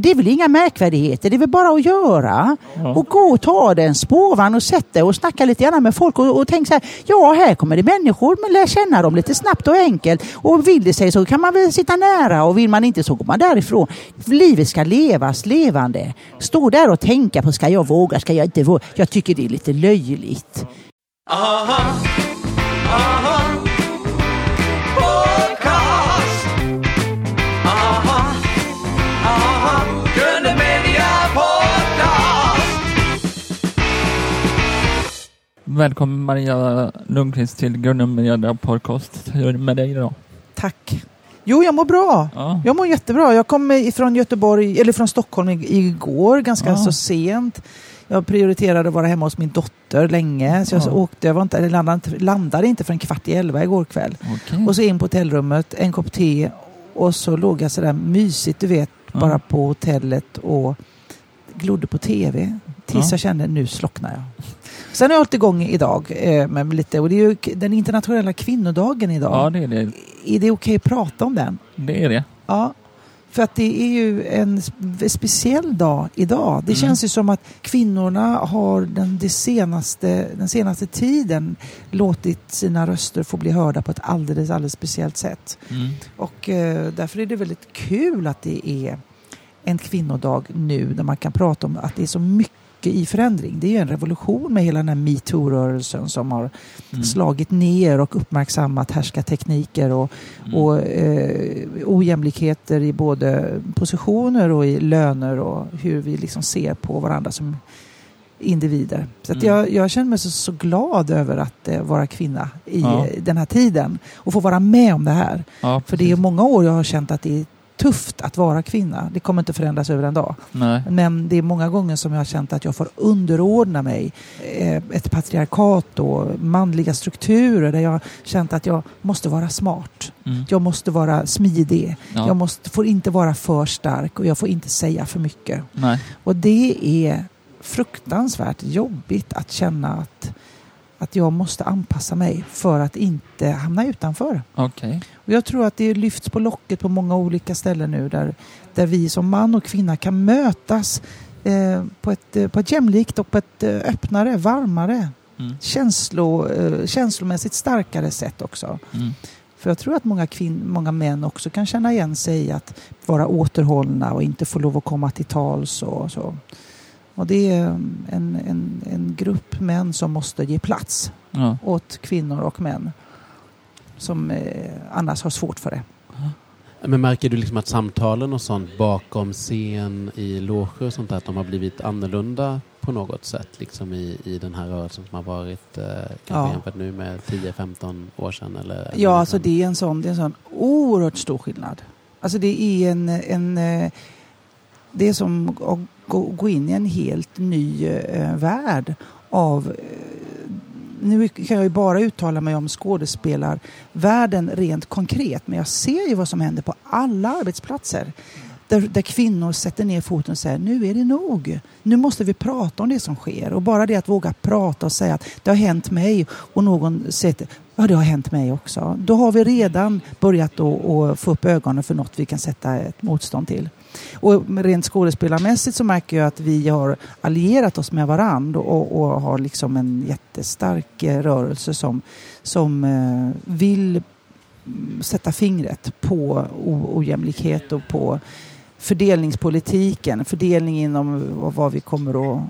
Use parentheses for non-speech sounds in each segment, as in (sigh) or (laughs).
Det är väl inga märkvärdigheter, det är väl bara att göra. Ja. Och gå och ta den spårvagn och sätta dig och snacka lite grann med folk och, och tänk så här, ja här kommer det människor, men lär känna dem lite snabbt och enkelt. Och vill det sig så kan man väl sitta nära och vill man inte så går man därifrån. Livet ska levas levande. Stå där och tänka på, ska jag våga, ska jag inte våga? Jag tycker det är lite löjligt. Aha, aha, Välkommen Maria Lundqvist till Grundmedia Podcast. Hur är det med dig idag? Tack. Jo, jag mår bra. Ja. Jag mår jättebra. Jag kom ifrån Göteborg, eller från Stockholm i- igår, ganska Ja. så sent. Jag prioriterade att vara hemma hos min dotter länge, så jag Ja. åkte, jag var inte, eller landade, inte, landade inte förrän kvart i elva igår kväll. Okej. Och så in på hotellrummet, en kopp te och så låg jag sådär mysigt, du vet, Ja. bara på hotellet och glodde på tv. Tills Ja. jag kände, nu slocknar jag. Sen har jag hållit igång idag eh, med lite, och det är ju den internationella kvinnodagen idag. Ja, det är det. Är det okej att prata om den? Det är det. Ja, för att det är ju en sp- speciell dag idag. Det Mm. känns ju som att kvinnorna har den, det senaste, den senaste tiden låtit sina röster få bli hörda på ett alldeles, alldeles speciellt sätt. Mm. Och eh, därför är det väldigt kul att det är en kvinnodag nu där man kan prata om att det är så mycket i förändring. Det är ju en revolution med hela den här metoo-rörelsen som har Mm. slagit ner och uppmärksammat härskartekniker och, Mm. och eh, ojämlikheter i både positioner och i löner och hur vi liksom ser på varandra som individer. Så Mm. jag, jag känner mig så, så glad över att eh, vara kvinna i Ja. den här tiden och få vara med om det här. Ja, För det är många år jag har känt att det är tufft att vara kvinna. Det kommer inte förändras över en dag. Nej. Men det är många gånger som jag har känt att jag får underordna mig eh, ett patriarkat och manliga strukturer där jag känt att jag måste vara smart. Mm. Jag måste vara smidig. Ja. Jag måste, får inte vara för stark och jag får inte säga för mycket. Nej. Och det är fruktansvärt jobbigt att känna att, att jag måste anpassa mig för att inte hamna utanför. Okej. Och jag tror att det lyfts på locket på många olika ställen nu där, där vi som man och kvinna kan mötas eh, på, ett, eh, på ett jämlikt och på ett eh, öppnare, varmare, Mm. känslo, eh, känslomässigt starkare sätt också. Mm. För jag tror att många, kvinn, många män också kan känna igen sig i att vara återhållna och inte få lov att komma till tals och så. Och det är um, en, en, en grupp män som måste ge plats Ja. åt kvinnor och män som eh, annars har svårt för det. Men märker du liksom att samtalen och sånt bakom scen i loger och sånt där, att de har blivit annorlunda på något sätt liksom i, i den här rörelsen som har varit eh, kanske Ja. jämfört nu med 10-15 år sedan? Eller, Ja, alltså det är en sån, det är en sån oerhört stor skillnad. Alltså det är en, en eh, det är som att gå, in i en helt ny eh, värld av eh, nu kan jag ju bara uttala mig om skådespelarvärlden rent konkret men jag ser ju vad som händer på alla arbetsplatser. Där, där kvinnor sätter ner foten och säger nu är det nog. Nu måste vi prata om det som sker. Och bara det att våga prata och säga att det har hänt mig och någon säger ja det har hänt mig också. Då har vi redan börjat att få upp ögonen för något vi kan sätta ett motstånd till. Och rent skådespelarmässigt så märker jag att vi har allierat oss med varandra och, och har liksom en jättestark eh, rörelse som, som eh, vill mm, sätta fingret på ojämlikhet och på fördelningspolitiken, fördelning inom vad- vi kommer att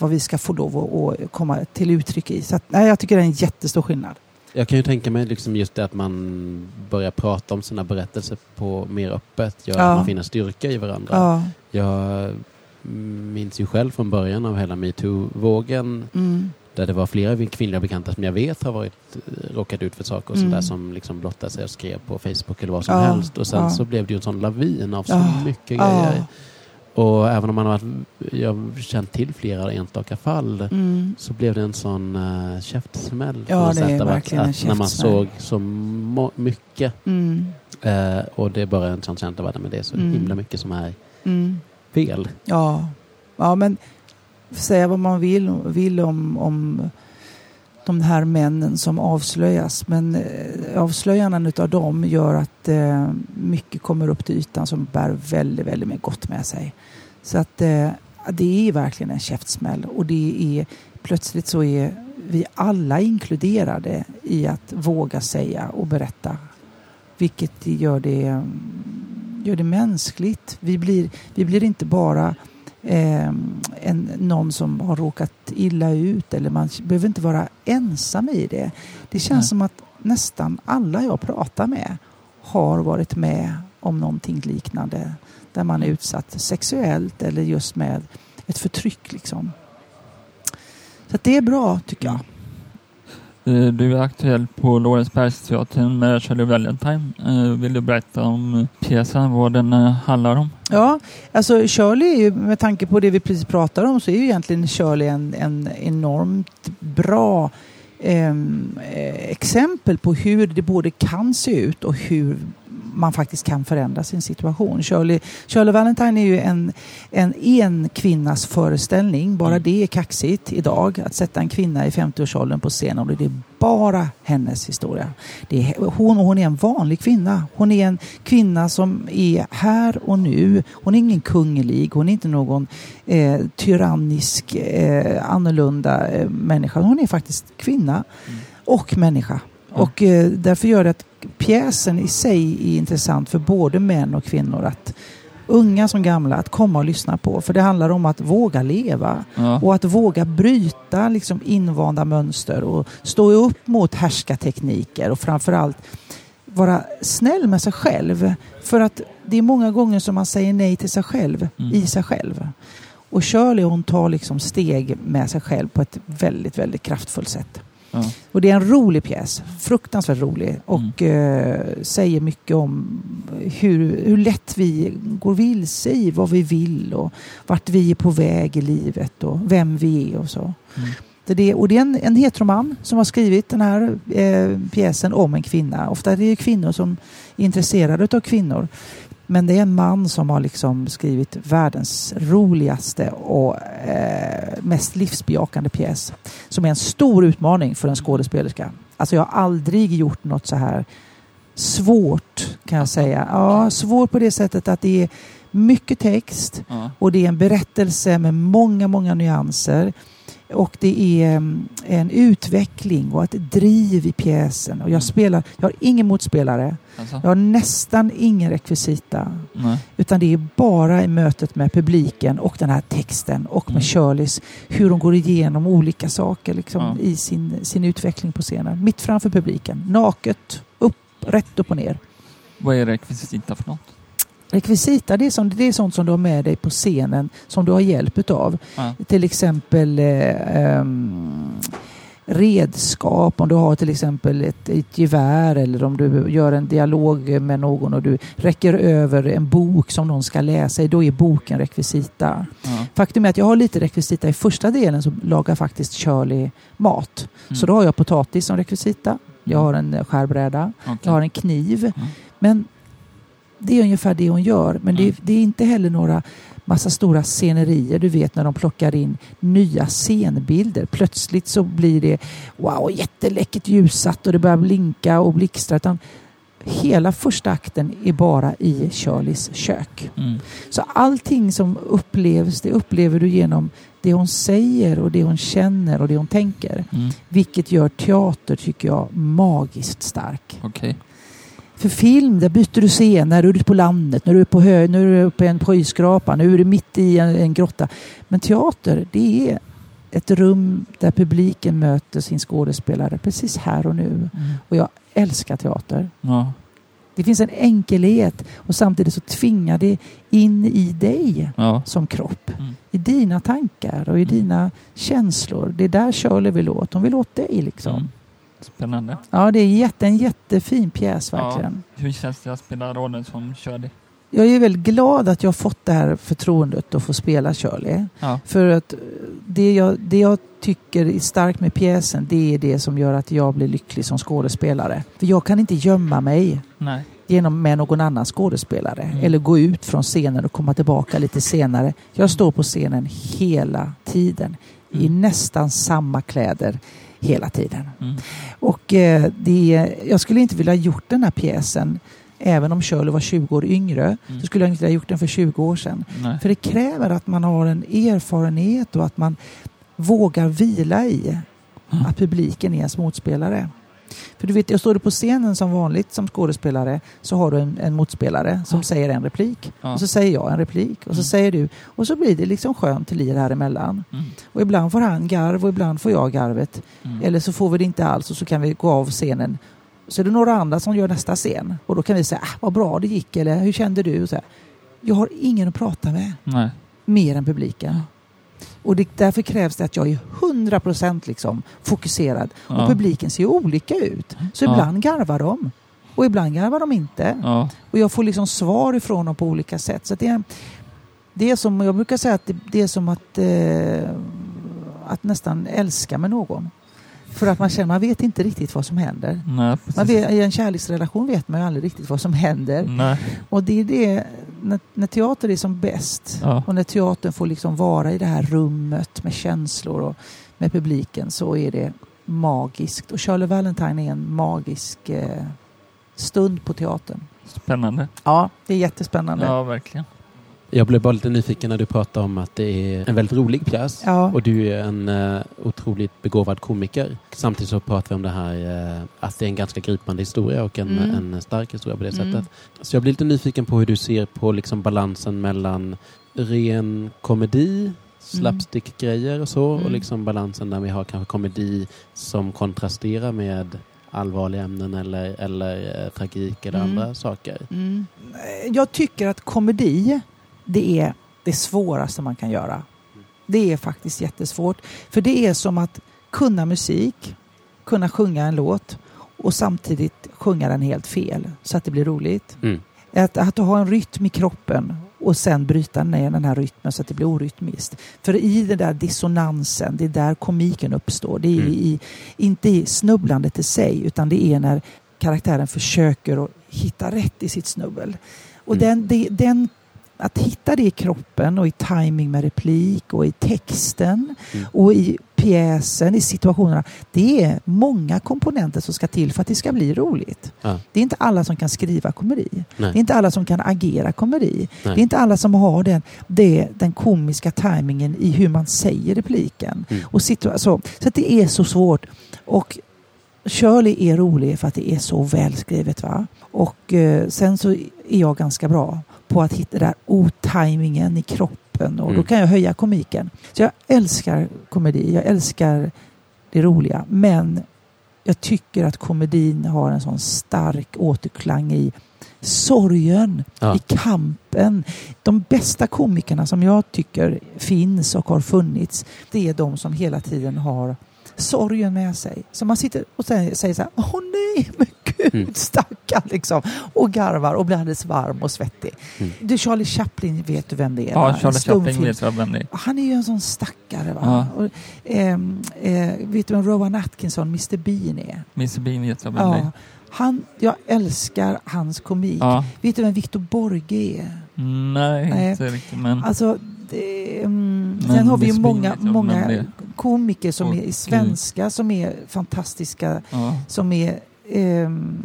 vad vi ska få lov att att komma till uttryck i. Så att, nej, jag tycker det är en jättestor skillnad. Jag kan ju tänka mig liksom just det att man börjar prata om sina berättelser på mer öppet, gör Ja. att man finner styrka i varandra. Ja. Jag minns ju själv från början av hela metoo-vågen Mm. där det var flera kvinnliga bekanta som jag vet har varit, eh, råkat ut för saker och Mm. sådär som liksom blottade sig och skrev på Facebook eller vad som Ja, helst. Och sen så blev det ju en sån lavin av så mycket grejer. Och även om man har varit, jag har känt till flera enstaka fall Mm. så blev det en sån uh, käftsmäll. Ja, det är att, verkligen en att när man såg så mycket Mm. eh, och det är bara en sån känsla av att det är så Mm. himla mycket som är Mm. fel. Ja. ja, men säga vad man vill, vill om, om de här männen som avslöjas. Men eh, avslöjanden av dem gör att eh, mycket kommer upp till ytan som bär väldigt, väldigt mycket gott med sig. Så att eh, det är verkligen en käftsmäll och det är plötsligt så är vi alla inkluderade i att våga säga och berätta. Vilket gör det, gör det mänskligt. Vi blir, vi blir inte bara eh, en, någon som har råkat illa ut eller man behöver inte vara ensam i det. Det känns Nej. som att nästan alla jag pratar med har varit med om någonting liknande där man är utsatt sexuellt eller just med ett förtryck liksom. Så det är bra tycker jag. Eh, Du är aktuell på Lorensbergsteatern med Shirley Valentine. Eh, Vill du berätta om pjäsen, vad den eh, handlar om? Ja, alltså Shirley är ju, med tanke på det vi precis pratade om så är ju egentligen Shirley en, en enormt bra ehm, eh, exempel på hur det både kan se ut och hur man faktiskt kan förändra sin situation. Shirley, Shirley Valentine är ju en, en en kvinnas föreställning. Bara Mm. det är kaxigt idag. Att sätta en kvinna i 50-årsåldern på scenen och det är bara hennes historia. Det är, hon, hon är en vanlig kvinna. Hon är en kvinna som är här och nu. Hon är ingen kunglig. Hon är inte någon eh, tyrannisk, eh, annorlunda eh, människa. Hon är faktiskt kvinna och människa. Ja. Och eh, därför gör det att pjäsen i sig är intressant för både män och kvinnor. att Unga som gamla att komma och lyssna på. För det handlar om att våga leva. Ja. Och att våga bryta liksom invanda mönster och stå upp mot härskartekniker och framförallt vara snäll med sig själv. För att det är många gånger som man säger nej till sig själv, Mm. i sig själv. Och Shirley hon tar liksom steg med sig själv på ett väldigt, väldigt kraftfullt sätt. Ja. Och det är en rolig pjäs, fruktansvärt rolig och eh, säger mycket om hur, hur lätt vi går vilse i vad vi vill och vart vi är på väg i livet och vem vi är och så. Mm. Det, och det är en, en heteroman som har skrivit den här eh, pjäsen om en kvinna. Ofta är det kvinnor som är intresserade av kvinnor. Men det är en man som har liksom skrivit världens roligaste och eh, mest livsbejakande pjäs. Som är en stor utmaning för en skådespelerska. Alltså jag har aldrig gjort något så här svårt kan jag säga. Ja, svårt på det sättet att det är mycket text och det är en berättelse med många, många nyanser. Och det är mm, en utveckling och ett driv i pjäsen. Och jag spelar, jag har ingen motspelare. Alltså? Jag har nästan ingen rekvisita. Nej. Utan det är bara i mötet med publiken och den här texten och med Mm. Shirleys hur de går igenom olika saker liksom, Ja. i sin, sin utveckling på scenen. Mitt framför publiken. Naket, upp, rätt upp och ner. Vad är rekvisita för något? Rekvisita det är, som, det är sånt som du har med dig på scenen som du har hjälp utav. Ja. Till exempel eh, ehm, redskap, om du har till exempel ett, ett gevär eller om du gör en dialog med någon och du räcker över en bok som någon ska läsa i, då är boken rekvisita. Ja. Faktum är att jag har lite rekvisita i första delen så lagar faktiskt Shirley mat. Mm. Så då har jag potatis som rekvisita, jag har en skärbräda, Okej. jag har en kniv. Mm. Men det är ungefär det hon gör. Men det, Mm. det är inte heller några massa stora scenerier. Du vet när de plockar in nya scenbilder. Plötsligt så blir det wow, jätteläckert ljussatt och det börjar blinka och blixtra. Utan hela första akten är bara i Shirleys kök. Mm. Så allting som upplevs, det upplever du genom det hon säger och det hon känner och det hon tänker. Mm. Vilket gör teater, tycker jag, magiskt stark. Okej. För film, där byter du scen. När du är på landet, du är på hö, nu är du i en pröjskrapa, nu är du mitt i en, en grotta. Men teater, det är ett rum där publiken möter sin skådespelare precis här och nu. Mm. Och jag älskar teater. Ja. Det finns en enkelhet och samtidigt så tvingar det in i dig Ja. som kropp. Mm. I dina tankar och i dina känslor. Det är där Shirley vill åt. Hon vill åt dig liksom. Mm. Spännande. Ja, det är jätte, en jättefin pjäs verkligen. Hur känns det att spela rollen som Shirley? Jag är väldigt glad att jag har fått det här förtroendet att få spela Shirley. Ja. För att eh, det jag, det jag tycker är starkt med pjäsen, det är det som gör att jag blir lycklig som skådespelare. För jag kan inte gömma mig Nej. genom med någon annan skådespelare. Mm. Eller gå ut från scenen och komma tillbaka lite senare. Jag står på scenen hela tiden. I Mm. nästan samma kläder. Hela tiden. Mm. Och eh, det, jag skulle inte vilja ha gjort den här pjäsen Även om Shirley var 20 år yngre Mm. så skulle jag inte ha gjort den för 20 år sedan. Nej. För det kräver att man har en erfarenhet och att man vågar vila i Mm. att publiken är ens motspelare. För du vet, jag står du på scenen som vanligt som skådespelare så har du en, en motspelare som Ja. säger en replik. Ja. Och så säger jag en replik och så Mm. säger du. Och så blir det liksom skönt lir här emellan. Mm. Och ibland får han garv och ibland får jag garvet. Mm. Eller så får vi det inte alls och så kan vi gå av scenen. Så är det några andra som gör nästa scen. Och då kan vi säga, ah, vad bra det gick eller hur kände du? Och så här. Jag har ingen att prata med Nej. mer än publiken. Och det, därför krävs det att jag är 100% liksom fokuserad. Ja. Och publiken ser ju olika ut. Så Ja. ibland garvar de. Och ibland garvar de inte. Ja. Och jag får liksom svar ifrån dem på olika sätt. Så det är, det är som, jag brukar säga att det, det är som att, eh, att nästan älska med någon. För att man känner, man vet inte riktigt vad som händer. Nej. Man vet, I en kärleksrelation vet man ju aldrig riktigt vad som händer. Nej. Och det är det, när, när teater är som bäst Ja. och när teatern får liksom vara i det här rummet med känslor och med publiken så är det magiskt. Och Charlie Valentine är en magisk eh, stund på teatern. Spännande. Ja, det är jättespännande. Ja, verkligen. Jag blev bara lite nyfiken när du pratade om att det är en väldigt rolig pjäs. Ja. Och du är en uh, otroligt begåvad komiker. Samtidigt så pratar vi om det här uh, att det är en ganska gripande historia och en, Mm. en stark historia på det Mm. sättet. Så jag blir lite nyfiken på hur du ser på liksom balansen mellan ren komedi, slapstick-grejer och så och Mm. liksom balansen där vi har kanske komedi som kontrasterar med allvarliga ämnen eller, eller eh, tragik eller Mm. andra saker. Mm. Jag tycker att komedi, det är det svåraste man kan göra. Det är faktiskt jättesvårt. För det är som att kunna musik, kunna sjunga en låt och samtidigt sjunga den helt fel så att det blir roligt. Mm. Att, att ha en rytm i kroppen och sen bryta ner den här rytmen så att det blir orytmiskt. För i den där dissonansen, det är där komiken uppstår. Det är Mm. i, inte i snubblandet i sig utan det är när karaktären försöker att hitta rätt i sitt snubbel. Och Mm. den, det, den, att hitta det i kroppen och i timing med replik och i texten Mm. och i pjäsen, i situationerna. Det är många komponenter som ska till för att det ska bli roligt. Ja. Det är inte alla som kan skriva komedi. Nej. Det är inte alla som kan agera komedi. Nej. Det är inte alla som har den, det, den komiska tajmingen i hur man säger repliken. Mm. Och situa- så, så att det är så svårt. Och Shirley är rolig för att det är så välskrivet. Va? Och eh, sen så är jag ganska bra på att hitta den där otajmingen i kroppen och då Mm. kan jag höja komiken. Så jag älskar komedi, jag älskar det roliga. Men jag tycker att komedin har en sån stark återklang i sorgen, Ja. i kampen. De bästa komikerna som jag tycker finns och har funnits, det är de som hela tiden har sorgen med sig. Så man sitter och säger, säger så här, åh nej, men gud, Mm. stackarn liksom. Och garvar och blir alldeles varm och svettig. Mm. Du, Charlie Chaplin vet du vem det är? Ja, va? Charlie Chaplin vet jag vem det är. han är ju en sån stackare. Va? Ja. Och, ehm, eh, vet du vem Rowan Atkinson, Mr Bean är? Mr Bean vet jag vem det Ja. är. Han, jag älskar hans komik. Ja. Vet du vem Victor Borge är? Nej, Nej. inte riktigt men... Alltså, det, mm, Men sen har vi ju många, många det är. Komiker som Och- är svenska som är fantastiska. Ja, Som är ehm,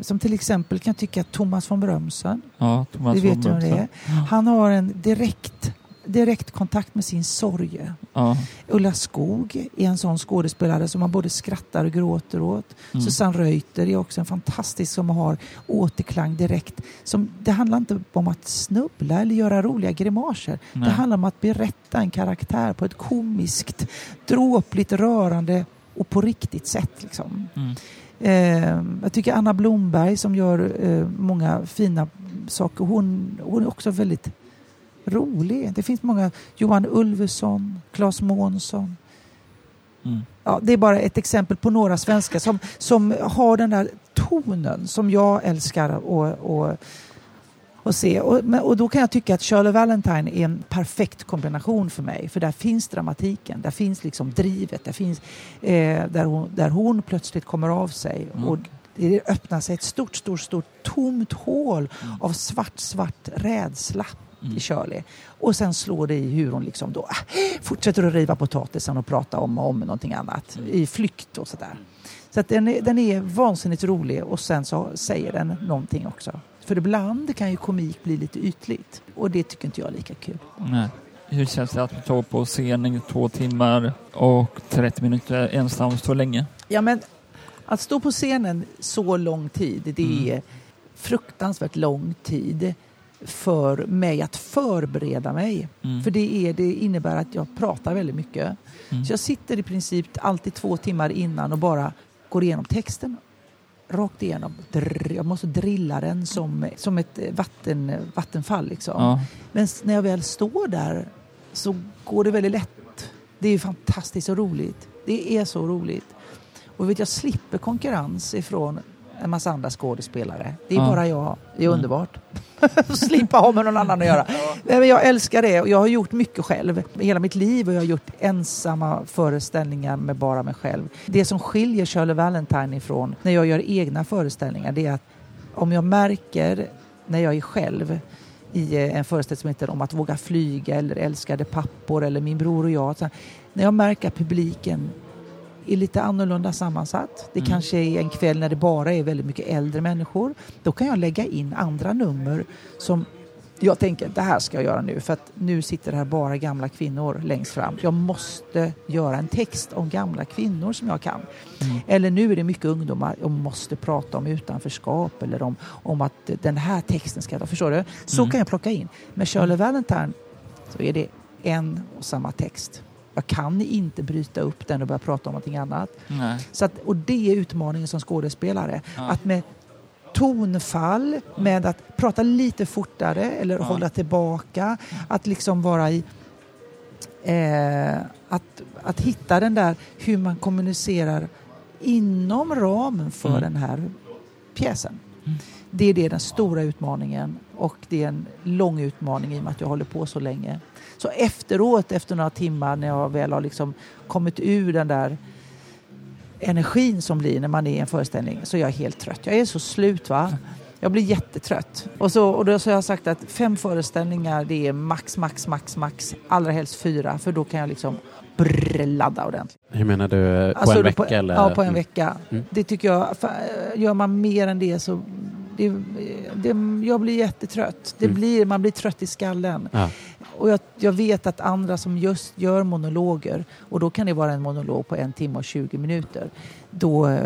som till exempel kan tycka Thomas von Brömsen, ja Thomas vet du von vem det är. Han har en direkt, direkt kontakt med sin sorg. Ja. Ulla Skog är en sån skådespelare som man både skrattar och gråter åt. Mm. Susanne Reuter är också en fantastisk som har återklang direkt. Som, det handlar inte om att snubbla eller göra roliga grimaser. Nej. Det handlar om att berätta en karaktär på ett komiskt, dråpligt, rörande och på riktigt sätt. Liksom. Mm. Eh, jag tycker Anna Blomberg som gör eh, många fina saker, hon, hon är också väldigt rolig. Det finns många, Johan Ulveson, Claes Månsson. Mm. Ja, det är bara ett exempel på några svenskar som, som har den där tonen som jag älskar att och, och se. Och, och då kan jag tycka att Shirley Valentine är en perfekt kombination för mig. För där finns dramatiken, där finns liksom drivet, där finns eh, där, hon, där hon plötsligt kommer av sig. Mm. Och det öppnar sig ett stort, stort, stort tomt hål Mm. av svart, svart rädsla. I Shirley. Och sen slår det i hur hon liksom då äh, fortsätter att riva potatisen och prata om och om någonting annat i flykt och sådär. Så att den, är, den är vansinnigt rolig och sen så säger den någonting också. För ibland kan ju komik bli lite ytligt och det tycker inte jag är lika kul. Nej. Hur känns det att stå på scen i två timmar och 30 minuter ensam så länge? Ja, men att stå på scenen så lång tid, det är fruktansvärt lång tid för mig att förbereda mig. Mm. För det, är, det innebär att jag pratar väldigt mycket. Mm. Så jag sitter i princip alltid två timmar innan och bara går igenom texten. Rakt igenom. Jag måste drilla den som, som ett vatten, vattenfall. Liksom. Ja. Men när jag väl står där så går det väldigt lätt. Det är fantastiskt och roligt. Det är så roligt. Och vet, jag slipper konkurrens ifrån en massa andra skådespelare. Det är Ja. bara jag. Det är Mm. underbart. (laughs) Slippa ha med någon annan att göra. (laughs) Nej, men jag älskar det och jag har gjort mycket själv. Hela mitt liv har jag gjort ensamma föreställningar med bara mig själv. Det som skiljer Shirley Valentine ifrån när jag gör egna föreställningar det är att om jag märker när jag är själv i eh, en föreställning som heter Om att våga flyga eller Älskade pappor eller Min bror och jag. Så när jag märker att publiken är lite annorlunda sammansatt. Det Mm. kanske är en kväll när det bara är väldigt mycket äldre människor. Då kan jag lägga in andra nummer som jag tänker det här ska jag göra nu för att nu sitter det här bara gamla kvinnor längst fram. Jag måste göra en text om gamla kvinnor som jag kan. Mm. Eller nu är det mycket ungdomar och måste prata om utanförskap eller om, om att den här texten ska... Förstår du? Så Mm. kan jag plocka in. Med Shirley Valentine så är det en och samma text. Jag kan inte bryta upp den och börja prata om någonting annat. Nej. Så att, och det är utmaningen som skådespelare. Ja. Att med tonfall, med att prata lite fortare eller Ja. hålla tillbaka. Att liksom vara i... Eh, att, att hitta den där hur man kommunicerar inom ramen för Mm. den här pjäsen. Mm. Det är det den stora utmaningen och det är en lång utmaning i och med att jag håller på så länge. Så efteråt, efter några timmar när jag väl har liksom kommit ur den där energin som blir när man är i en föreställning så är jag helt trött. Jag är så slut va. Jag blir jättetrött. Och, så, och då så har jag sagt att fem föreställningar det är max, max, max, max. Allra helst fyra för då kan jag liksom brr, ladda ordentligt. Hur menar du? På Alltså, en vecka på, eller? Ja, på en Mm. vecka. Mm. Det tycker jag. Gör man mer än det så... Det, det, jag blir jättetrött. Det Mm. blir, man blir trött i skallen. Ja. Och jag, jag vet att andra som just gör monologer, och då kan det vara en monolog på en timme och 20 minuter, då eh,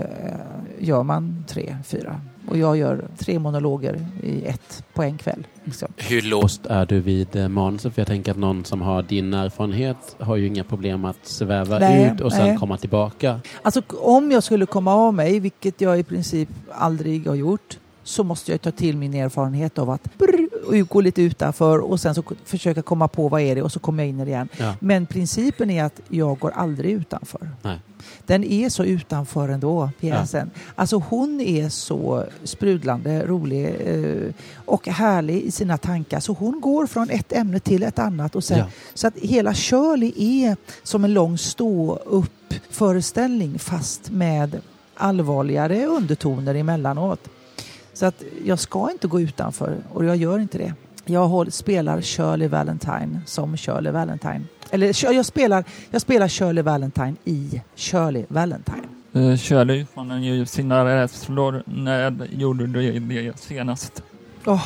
gör man tre, fyra. Och jag gör tre monologer i ett på en kväll. Liksom. Hur låst är du vid eh, manuset? För jag tänker att någon som har din erfarenhet har ju inga problem att sväva Nej, ut och sen nej. komma tillbaka. Alltså om jag skulle komma av mig, vilket jag i princip aldrig har gjort, så måste jag ta till min erfarenhet av att brr, gå lite utanför och sen så försöka komma på vad är det och så kommer jag in i det igen. Ja. Men principen är att jag går aldrig utanför. Nej. Den är så utanför ändå, pjäsen. Alltså hon är så sprudlande, rolig eh, och härlig i sina tankar. Så hon går från ett ämne till ett annat. Och sen, Ja. Så att hela Shirley är som en lång stå-upp föreställning fast med allvarligare undertoner emellanåt. Så att jag ska inte gå utanför och jag gör inte det. Jag spelar Shirley Valentine som Shirley Valentine. Eller jag spelar, jag spelar Shirley Valentine i Shirley Valentine. Uh, Shirley ju sina rädslor. När gjorde du det senast? Åh,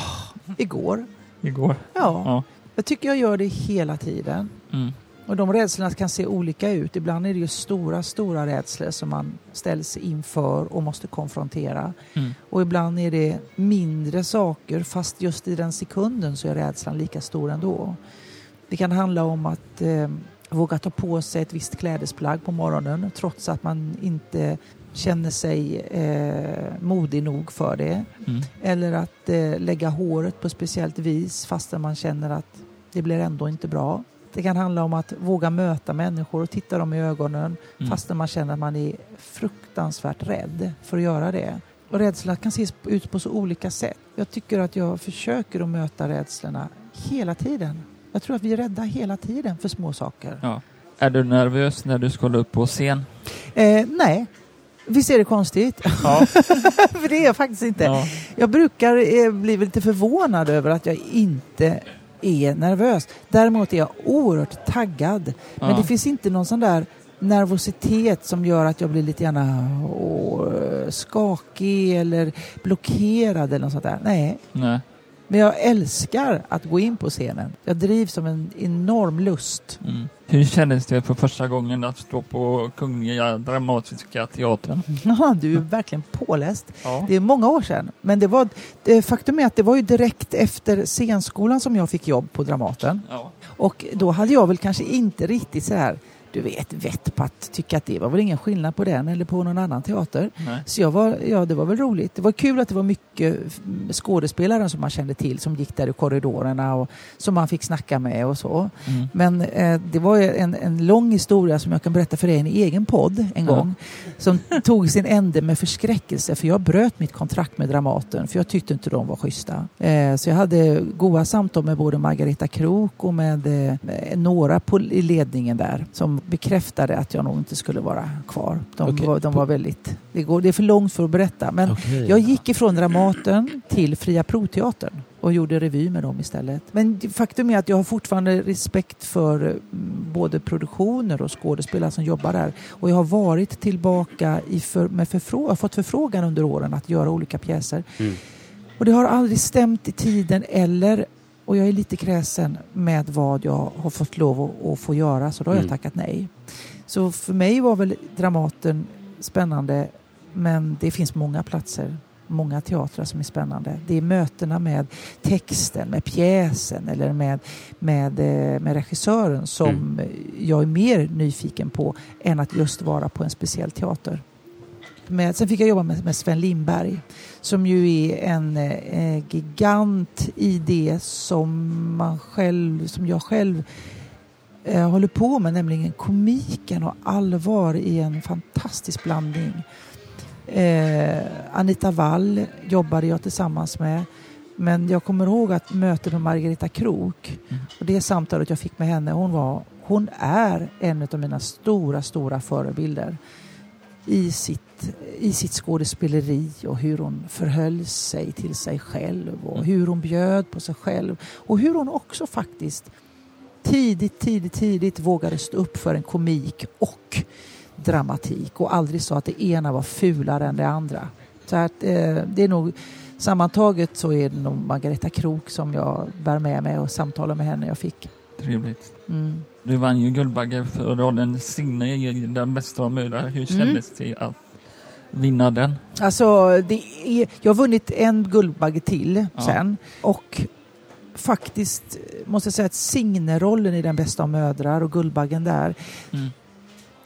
igår. Igår? Ja, Ja. jag tycker jag gör det hela tiden. Mm. Och de rädslorna kan se olika ut. Ibland är det ju stora, stora rädslor som man ställs inför och måste konfrontera. Mm. Och ibland är det mindre saker fast just i den sekunden så är rädslan lika stor ändå. Det kan handla om att eh, våga ta på sig ett visst klädesplagg på morgonen trots att man inte känner sig eh, modig nog för det. Mm. Eller att eh, lägga håret på speciellt vis fastän man känner att det blir ändå inte bra. Det kan handla om att våga möta människor och titta dem i ögonen Mm. fastän man känner att man är fruktansvärt rädd för att göra det. Och rädsla kan ses ut på så olika sätt. Jag tycker att jag försöker att möta rädslorna hela tiden. Jag tror att vi är rädda hela tiden för små saker. Ja. Är du nervös när du ska upp på scen? Eh, nej, visst är det konstigt? Ja. (laughs) för det är jag faktiskt inte. ja. Jag brukar eh, bli lite förvånad över att jag inte är nervös. Däremot är jag oerhört taggad. Men Ja. det finns inte någon sån där nervositet som gör att jag blir lite gärna åh, skakig eller blockerad eller något sånt där. Nej, Nej. Men jag älskar att gå in på scenen. Jag drivs som en enorm lust. Mm. Hur kändes det för första gången att stå på Kungliga Dramatiska Teatern? Ja, du är verkligen påläst. Ja. Det är många år sedan. Men det var, det, faktum är att det var ju direkt efter scenskolan som jag fick jobb på Dramaten. Ja. Och då hade jag väl kanske inte riktigt så här, du vet, vett på att tycka att det var väl ingen skillnad på den eller på någon annan teater. Nej. Så jag var, ja, det var väl roligt. Det var kul att det var mycket skådespelare som man kände till som gick där i korridorerna och som man fick snacka med och så. Mm. Men eh, det var en, en lång historia som jag kan berätta för dig i en egen podd en Ja. gång. Som tog sin ände med förskräckelse för jag bröt mitt kontrakt med Dramaten för jag tyckte inte de var schyssta. Eh, så jag hade goda samtal med både Margareta Krook och med eh, några i ledningen där som bekräftade att jag nog inte skulle vara kvar. De, Okej. var, de var väldigt... Det, går, det är för långt för att berätta. Men Okej. jag gick ifrån Dramaten till Fria Proteatern och gjorde revy med dem istället. Men faktum är att jag har fortfarande respekt för mm, både produktioner och skådespelare som jobbar där. Och jag har varit tillbaka i för, med förfrå- jag fått förfrågan under åren att göra olika pjäser. Mm. Och det har aldrig stämt i tiden eller och jag är lite kräsen med vad jag har fått lov att, att få göra så då har jag Mm. tackat nej. Så för mig var väl Dramaten spännande men det finns många platser, många teatrar som är spännande. Det är mötena med texten, med pjäsen eller med, med, eh, med regissören som Mm. jag är mer nyfiken på än att just vara på en speciell teater. Med, sen fick jag jobba med, med Sven Lindberg som ju är en eh, gigant i det som, man själv, som jag själv eh, håller på med, nämligen komiken och allvar i en fantastisk blandning. Eh, Anita Wall jobbade jag tillsammans med. Men jag kommer ihåg att mötet med Margareta Krook Mm. och det samtalet jag fick med henne, hon, var, hon är en av mina stora, stora förebilder i sitt, i sitt skådespeleri och hur hon förhöll sig till sig själv och Mm. hur hon bjöd på sig själv och hur hon också faktiskt tidigt, tidigt, tidigt vågade stå upp för en komik och dramatik och aldrig sa att det ena var fulare än det andra. Så att, eh, det är nog sammantaget så är det nog Margareta Krook som jag bär med mig och samtalar med henne jag fick. Trevligt. Mm. Du vann ju Guldbagge för rollen Signe i Den bästa av mödrar. Hur Mm. kändes det att vinna den? Alltså, det är, jag har vunnit en Guldbagge till Ja. sen och faktiskt måste jag säga att Signe-rollen i Den bästa av mödrar och Guldbaggen där Mm.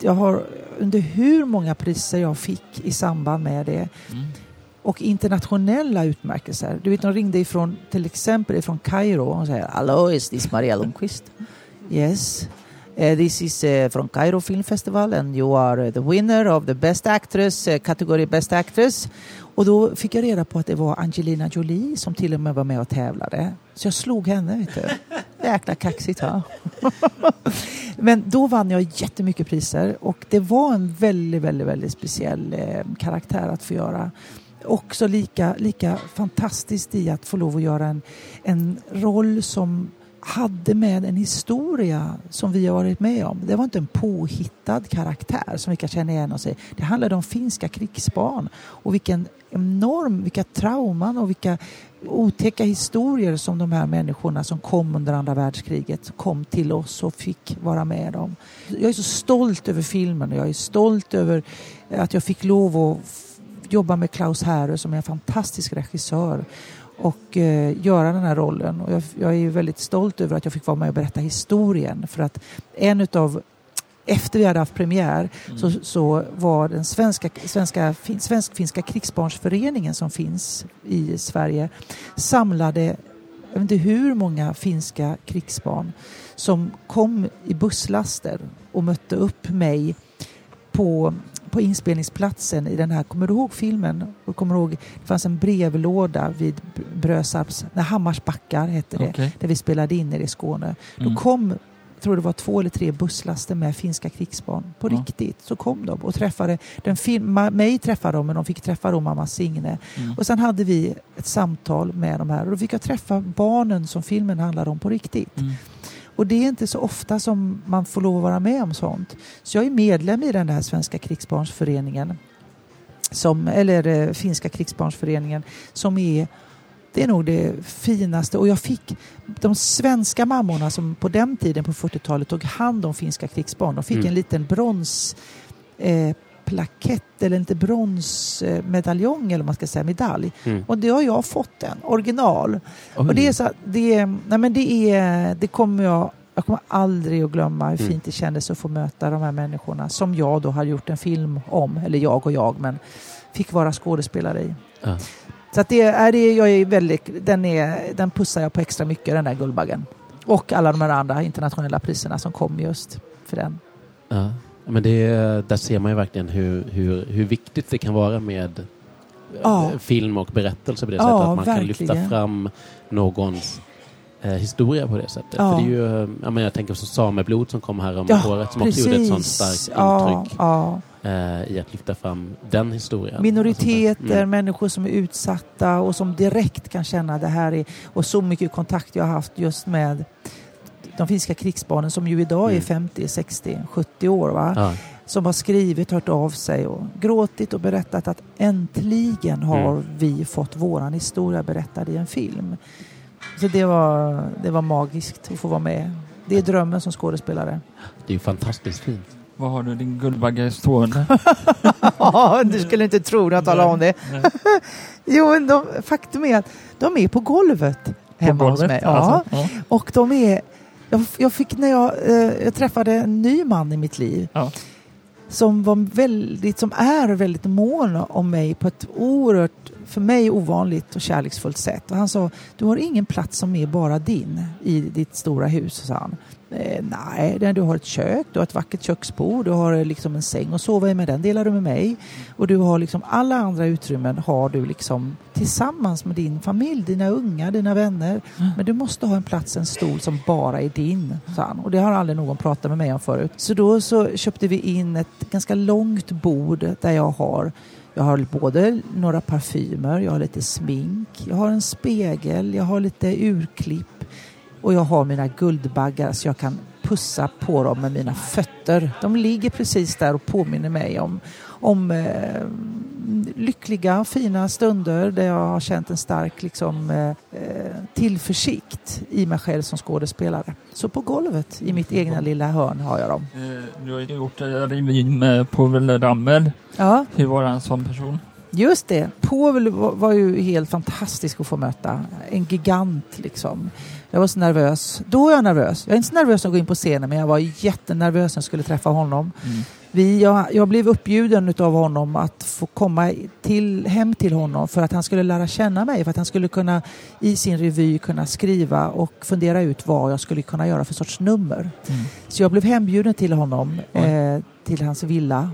jag har under hur många priser jag fick i samband med det Mm. och internationella utmärkelser. Du vet, de ringde ifrån, till exempel ifrån Kairo och säger Hello, is this Maria Lundqvist? (laughs) yes. Uh, this is uh, from Cairo Film Festival and you are uh, the winner of the Best Actress, uh, kategori Best Actress. Och då fick jag reda på att det var Angelina Jolie som till och med var med och tävlade. Så jag slog henne, vet du. Jäkla kaxigt va? (laughs) Men då vann jag jättemycket priser och det var en väldigt, väldigt, väldigt speciell eh, karaktär att få göra. Också lika, lika fantastiskt i att få lov att göra en, en roll som hade med en historia som vi har varit med om. Det var inte en påhittad karaktär som vi kan känna igen oss i. Det handlade om finska krigsbarn och vilken enorm, vilka trauman och vilka otäcka historier som de här människorna som kom under andra världskriget kom till oss och fick vara med om. Jag är så stolt över filmen och jag är stolt över att jag fick lov att jobba med Klaus Härö som är en fantastisk regissör och eh, göra den här rollen. Och jag, jag är väldigt stolt över att jag fick vara med och berätta historien för att en utav efter vi hade haft premiär Mm. så, så var den svenska, svenska, fin, svensk-finska krigsbarnsföreningen som finns i Sverige samlade, jag vet inte hur många finska krigsbarn som kom i busslaster och mötte upp mig på, på inspelningsplatsen i den här, kommer du ihåg filmen? Och kommer du ihåg, det fanns en brevlåda vid Brösarps, nej, Hammarsbackar hette det, Okej. där vi spelade in i Skåne. Då Mm. kom jag tror det var två eller tre busslaster med finska krigsbarn. På Ja. riktigt så kom de och träffade, den film, mig träffade de men de fick träffa då mamma Signe. Mm. Och sen hade vi ett samtal med de här och då fick jag träffa barnen som filmen handlar om på riktigt. Och det är inte så ofta som man får lov att vara med om sånt. Så jag är medlem i den här Svenska krigsbarnsföreningen. Som, eller eh, Finska krigsbarnsföreningen som är det är nog det finaste och jag fick de svenska mammorna som på den tiden på 40-talet tog hand om finska krigsbarn. De fick Mm. en liten brons eh, plakett eller inte bronsmedaljong eller vad man ska säga, medalj. Mm. Och det har jag fått en, original. Oj. Och det är så det, nej men det är, det kommer jag, jag kommer aldrig att glömma hur Mm. fint det kändes att få möta de här människorna som jag då har gjort en film om, eller jag och jag, men fick vara skådespelare i. Ja. Så att det är, det, jag är väldigt, den, är, den pussar jag på extra mycket, den där Guldbaggen. Och alla de här andra internationella priserna som kom just för den. Ja. Men det, där ser man ju verkligen hur, hur, hur viktigt det kan vara med eh, Ja. film och berättelse på det Ja, sättet. Att man kan lyfta verkligen. fram någons eh, historia på det sättet. Ja. För det är ju, eh, jag, menar, jag tänker på Sameblod som kom här om Ja, året som också gjorde ett sånt starkt Ja, intryck ja. eh, i att lyfta fram den historien. Minoriteter. Mm. människor som är utsatta och som direkt kan känna det här är, och så mycket kontakt jag har haft just med de finska krigsbarnen som ju idag är Mm. 50, 60, 70 år. Va? Ja. Som har skrivit, hört av sig och gråtit och berättat att äntligen har Mm. vi fått våran historia berättad i en film. Så det var, det var magiskt att få vara med. Det är drömmen som skådespelare. Det är ju fantastiskt fint. Var har du din Guldbagge stående? (laughs) Du skulle inte tro när jag talar om det. (laughs) Jo, men de, faktum är att de är på golvet På hemma hos golvet, mig. Ja. alltså. Ja. Och de är... Jag, jag fick när jag, eh, jag träffade en ny man i mitt liv Ja. som var väldigt, som är väldigt mån om mig på ett oerhört, för mig ovanligt och kärleksfullt sätt. Och han sa, du har ingen plats som är bara din i ditt stora hus, sa han. Eh, nej, du har ett kök, du har ett vackert köksbord, du har eh, liksom en säng att sova i med, den delar du med mig. Och du har liksom alla andra utrymmen har du liksom tillsammans med din familj, dina unga, dina vänner. Men du måste ha en plats, en stol som bara är din, sa han. Och det har aldrig någon pratat med mig om förut. Så då så köpte vi in ett ganska långt bord där jag har jag har både några parfymer, jag har lite smink, jag har en spegel, jag har lite urklipp och jag har mina guldbaggar så jag kan pussa på dem med mina fötter. De ligger precis där och påminner mig om, om eh, lyckliga, fina stunder där jag har känt en stark liksom, eh, eh, tillförsikt i mig själv som skådespelare. Så på golvet i mitt egna lilla hörn har jag dem. Eh, Du har gjort en revy med Povel Ramel. Ja, Hur var han som person? Just det. Povel var, var ju helt fantastisk att få möta. En gigant liksom. Jag var så nervös. Då var jag nervös. Jag är inte så nervös att gå in på scenen men jag var jättenervös när jag skulle träffa honom. Mm. Vi, jag, jag blev uppbjuden av honom att få komma till, hem till honom för att han skulle lära känna mig. För att han skulle kunna i sin revy kunna skriva och fundera ut vad jag skulle kunna göra för sorts nummer. Mm. Så jag blev hembjuden till honom, eh, till hans villa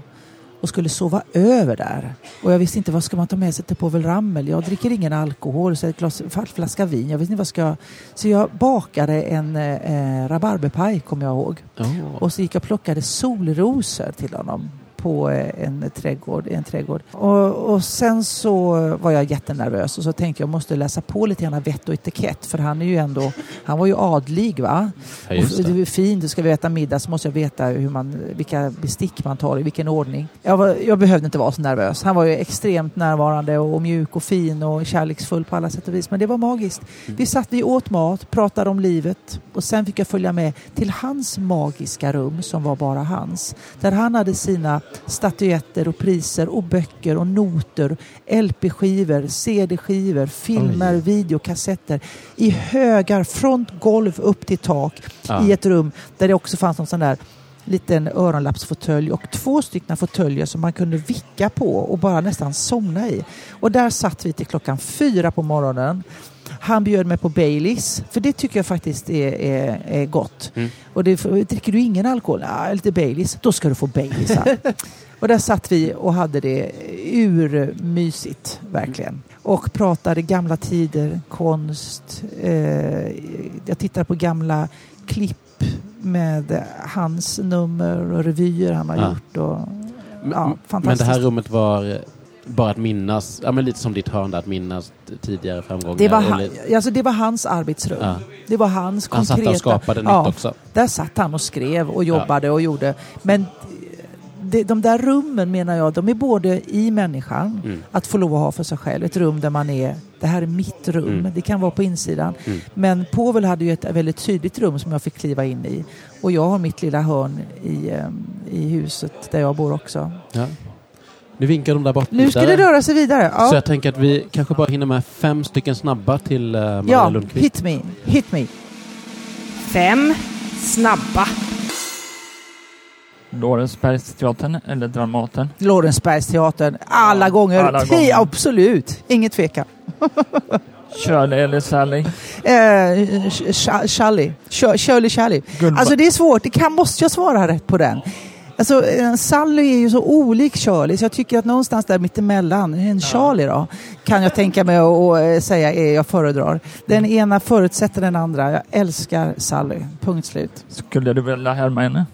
och skulle sova över där. Och jag visste inte vad ska man ta med sig till Povel Ramel. Jag dricker ingen alkohol, så ett glas, flaska vin. Jag visste inte vad ska jag... Så jag bakade en eh, rabarberpaj, kommer jag ihåg. Oh. Och så gick jag och plockade solrosor till honom på eh, en trädgård. En trädgård. Och, och sen så var jag jättenervös och så tänkte jag måste läsa på lite grann vett och etikett för han är ju ändå, han var ju adlig va? Ja, just Och det. det är fint, ska vi äta middag så måste jag veta hur man, vilka bestick man tar i vilken ordning. Jag, var, jag behövde inte vara så nervös. Han var ju extremt närvarande och mjuk och fin och kärleksfull på alla sätt och vis. Men det var magiskt. Vi satt, vi åt mat, pratade om livet och sen fick jag följa med till hans magiska rum som var bara hans. Där han hade sina statyetter och priser och böcker och noter, LP-skivor, CD-skivor, filmer, Oj. videokassetter i högar från golv upp till tak Ja. i ett rum där det också fanns någon sån där liten öronlappsfåtölj och två stycken fåtöljer som man kunde vicka på och bara nästan somna i. Och där satt vi till klockan fyra på morgonen. Han bjöd mig på Baileys, för det tycker jag faktiskt är, är, är gott. Mm. Och det, dricker du ingen alkohol? Ja, lite Baileys. Då ska du få Baileys (laughs) och där satt vi och hade det urmysigt, verkligen. Och pratade gamla tider, konst. Eh, jag tittade på gamla klipp med hans nummer och revyer han har Ja. gjort. Och, Men, ja, men fantastiskt. det här rummet var bara att minnas, ja men lite som ditt hörn där, att minnas tidigare framgångar. det, var han, eller- alltså det var hans arbetsrum. Ja. Det var hans Han satt konkreta... och skapade nytt ja, också. Där satt han och skrev och jobbade och gjorde. Men det, de där rummen menar jag, de är både i människan, Mm. att få lov att ha för sig själv. Ett rum där man är, det här är mitt rum. Mm. Det kan vara på insidan. Mm. Men Povel hade ju ett väldigt tydligt rum som jag fick kliva in i. Och jag har mitt lilla hörn i, eh, i huset där jag bor också. Ja. Nu vinkar de där borta. Nu ska det röra sig vidare. Så Ja, jag tänker att vi kanske bara hinner med fem stycken snabba till uh, Maria ja Lundqvist. hit me. Hit me. Fem snabba. Lorensbergsteatern eller Dramaten? Lorensbergsteatern. Alla gånger. alla gånger. Absolut. Inget tvekan. (laughs) Shirley eller Sally? Eh, Shirley Charlie. Guldba- Alltså det är svårt. Det kan, måste jag svara rätt på den? Alltså, eh, Sally är ju så olik Shirley så jag tycker att någonstans där mittemellan, en Charlie då, kan jag tänka mig att eh, säga är jag föredrar. Den ena förutsätter den andra. Jag älskar Sally. Punkt slut. Skulle du vilja härma henne?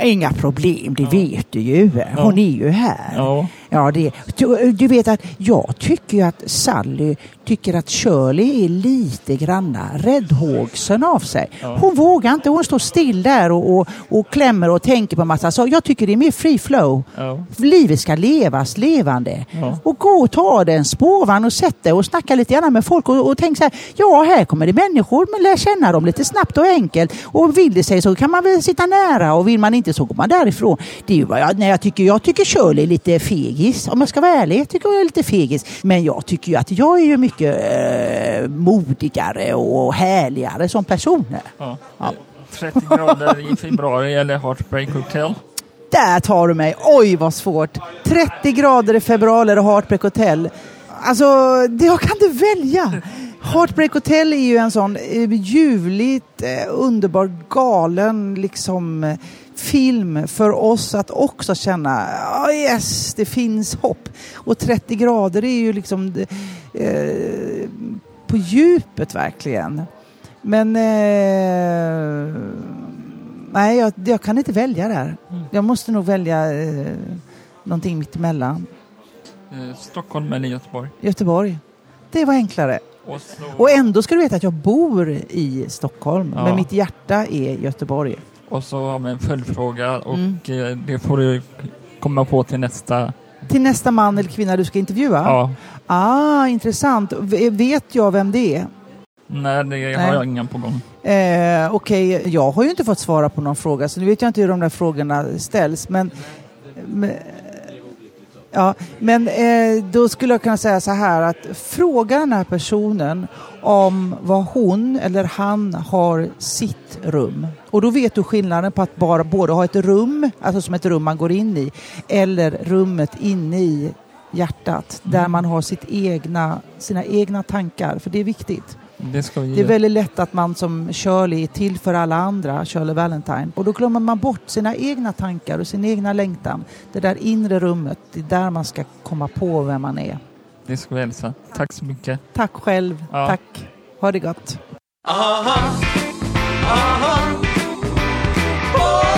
Inga problem, det vet du ju. Hon är ju här. Ja. Ja, det, du, du vet att jag tycker ju att Sally tycker att Shirley är lite granna räddhågsen av sig. Ja. Hon vågar inte, hon står still där och, och, och klämmer och tänker på massa saker. Jag tycker det är mer free flow. ja. Livet ska levas levande. Ja. Och gå och ta den spårvagn och sätta dig och snacka lite grann med folk och, och tänk så här, ja här kommer det människor, men lär känna dem lite snabbt och enkelt. Och vill det sig så kan man väl sitta nära och vill man inte så går man därifrån. Det är ju vad jag, tycker, jag tycker Shirley är lite fegis, om jag ska vara ärlig. Jag tycker hon är lite fegis. Men jag tycker ju att jag är ju mycket eh, modigare och härligare som person. ja. Ja. 30 grader i februari eller Heartbreak Hotel? Där tar du mig. Oj, vad svårt. 30 grader i februari och Heartbreak Hotel. Alltså, det, jag kan inte välja. Heartbreak Hotel är ju en sån eh, ljuvligt, eh, underbar, galen liksom eh, film för oss att också känna oh yes, det finns hopp. Och 30 grader är ju liksom eh, på djupet verkligen. Men eh, nej, jag, jag kan inte välja där. Jag måste nog välja eh, någonting mittemellan. Eh, Stockholm eller Göteborg? Göteborg. Det var enklare. Och, så, Och ändå ska du veta att jag bor i Stockholm, Ja. men mitt hjärta är Göteborg. Och så har vi en följdfråga och Mm. eh, det får du komma på till nästa. Till nästa man eller kvinna du ska intervjua? Ja. Ah, intressant. Vet jag vem det är? Nej, det Nej. har jag inga på gång. Eh, Okej, jag har ju inte fått svara på någon fråga så nu vet jag inte hur de där frågorna ställs. Men, men, ja, men eh, då skulle jag kunna säga så här att fråga den här personen om vad hon eller han har sitt rum. Och då vet du skillnaden på att bara både ha ett rum, alltså som ett rum man går in i, eller rummet inne i hjärtat där man har sitt egna, sina egna tankar. För det är viktigt. Det, det, är väldigt lätt att man som Shirley är till för alla andra, Shirley Valentine. Och då glömmer man bort sina egna tankar och sin egna längtan. Det där inre rummet, det är där man ska komma på vem man är. Det ska vi hälsa. Tack så mycket. Tack själv. Ja. Tack. Ha det gott. Aha. Aha. Oh.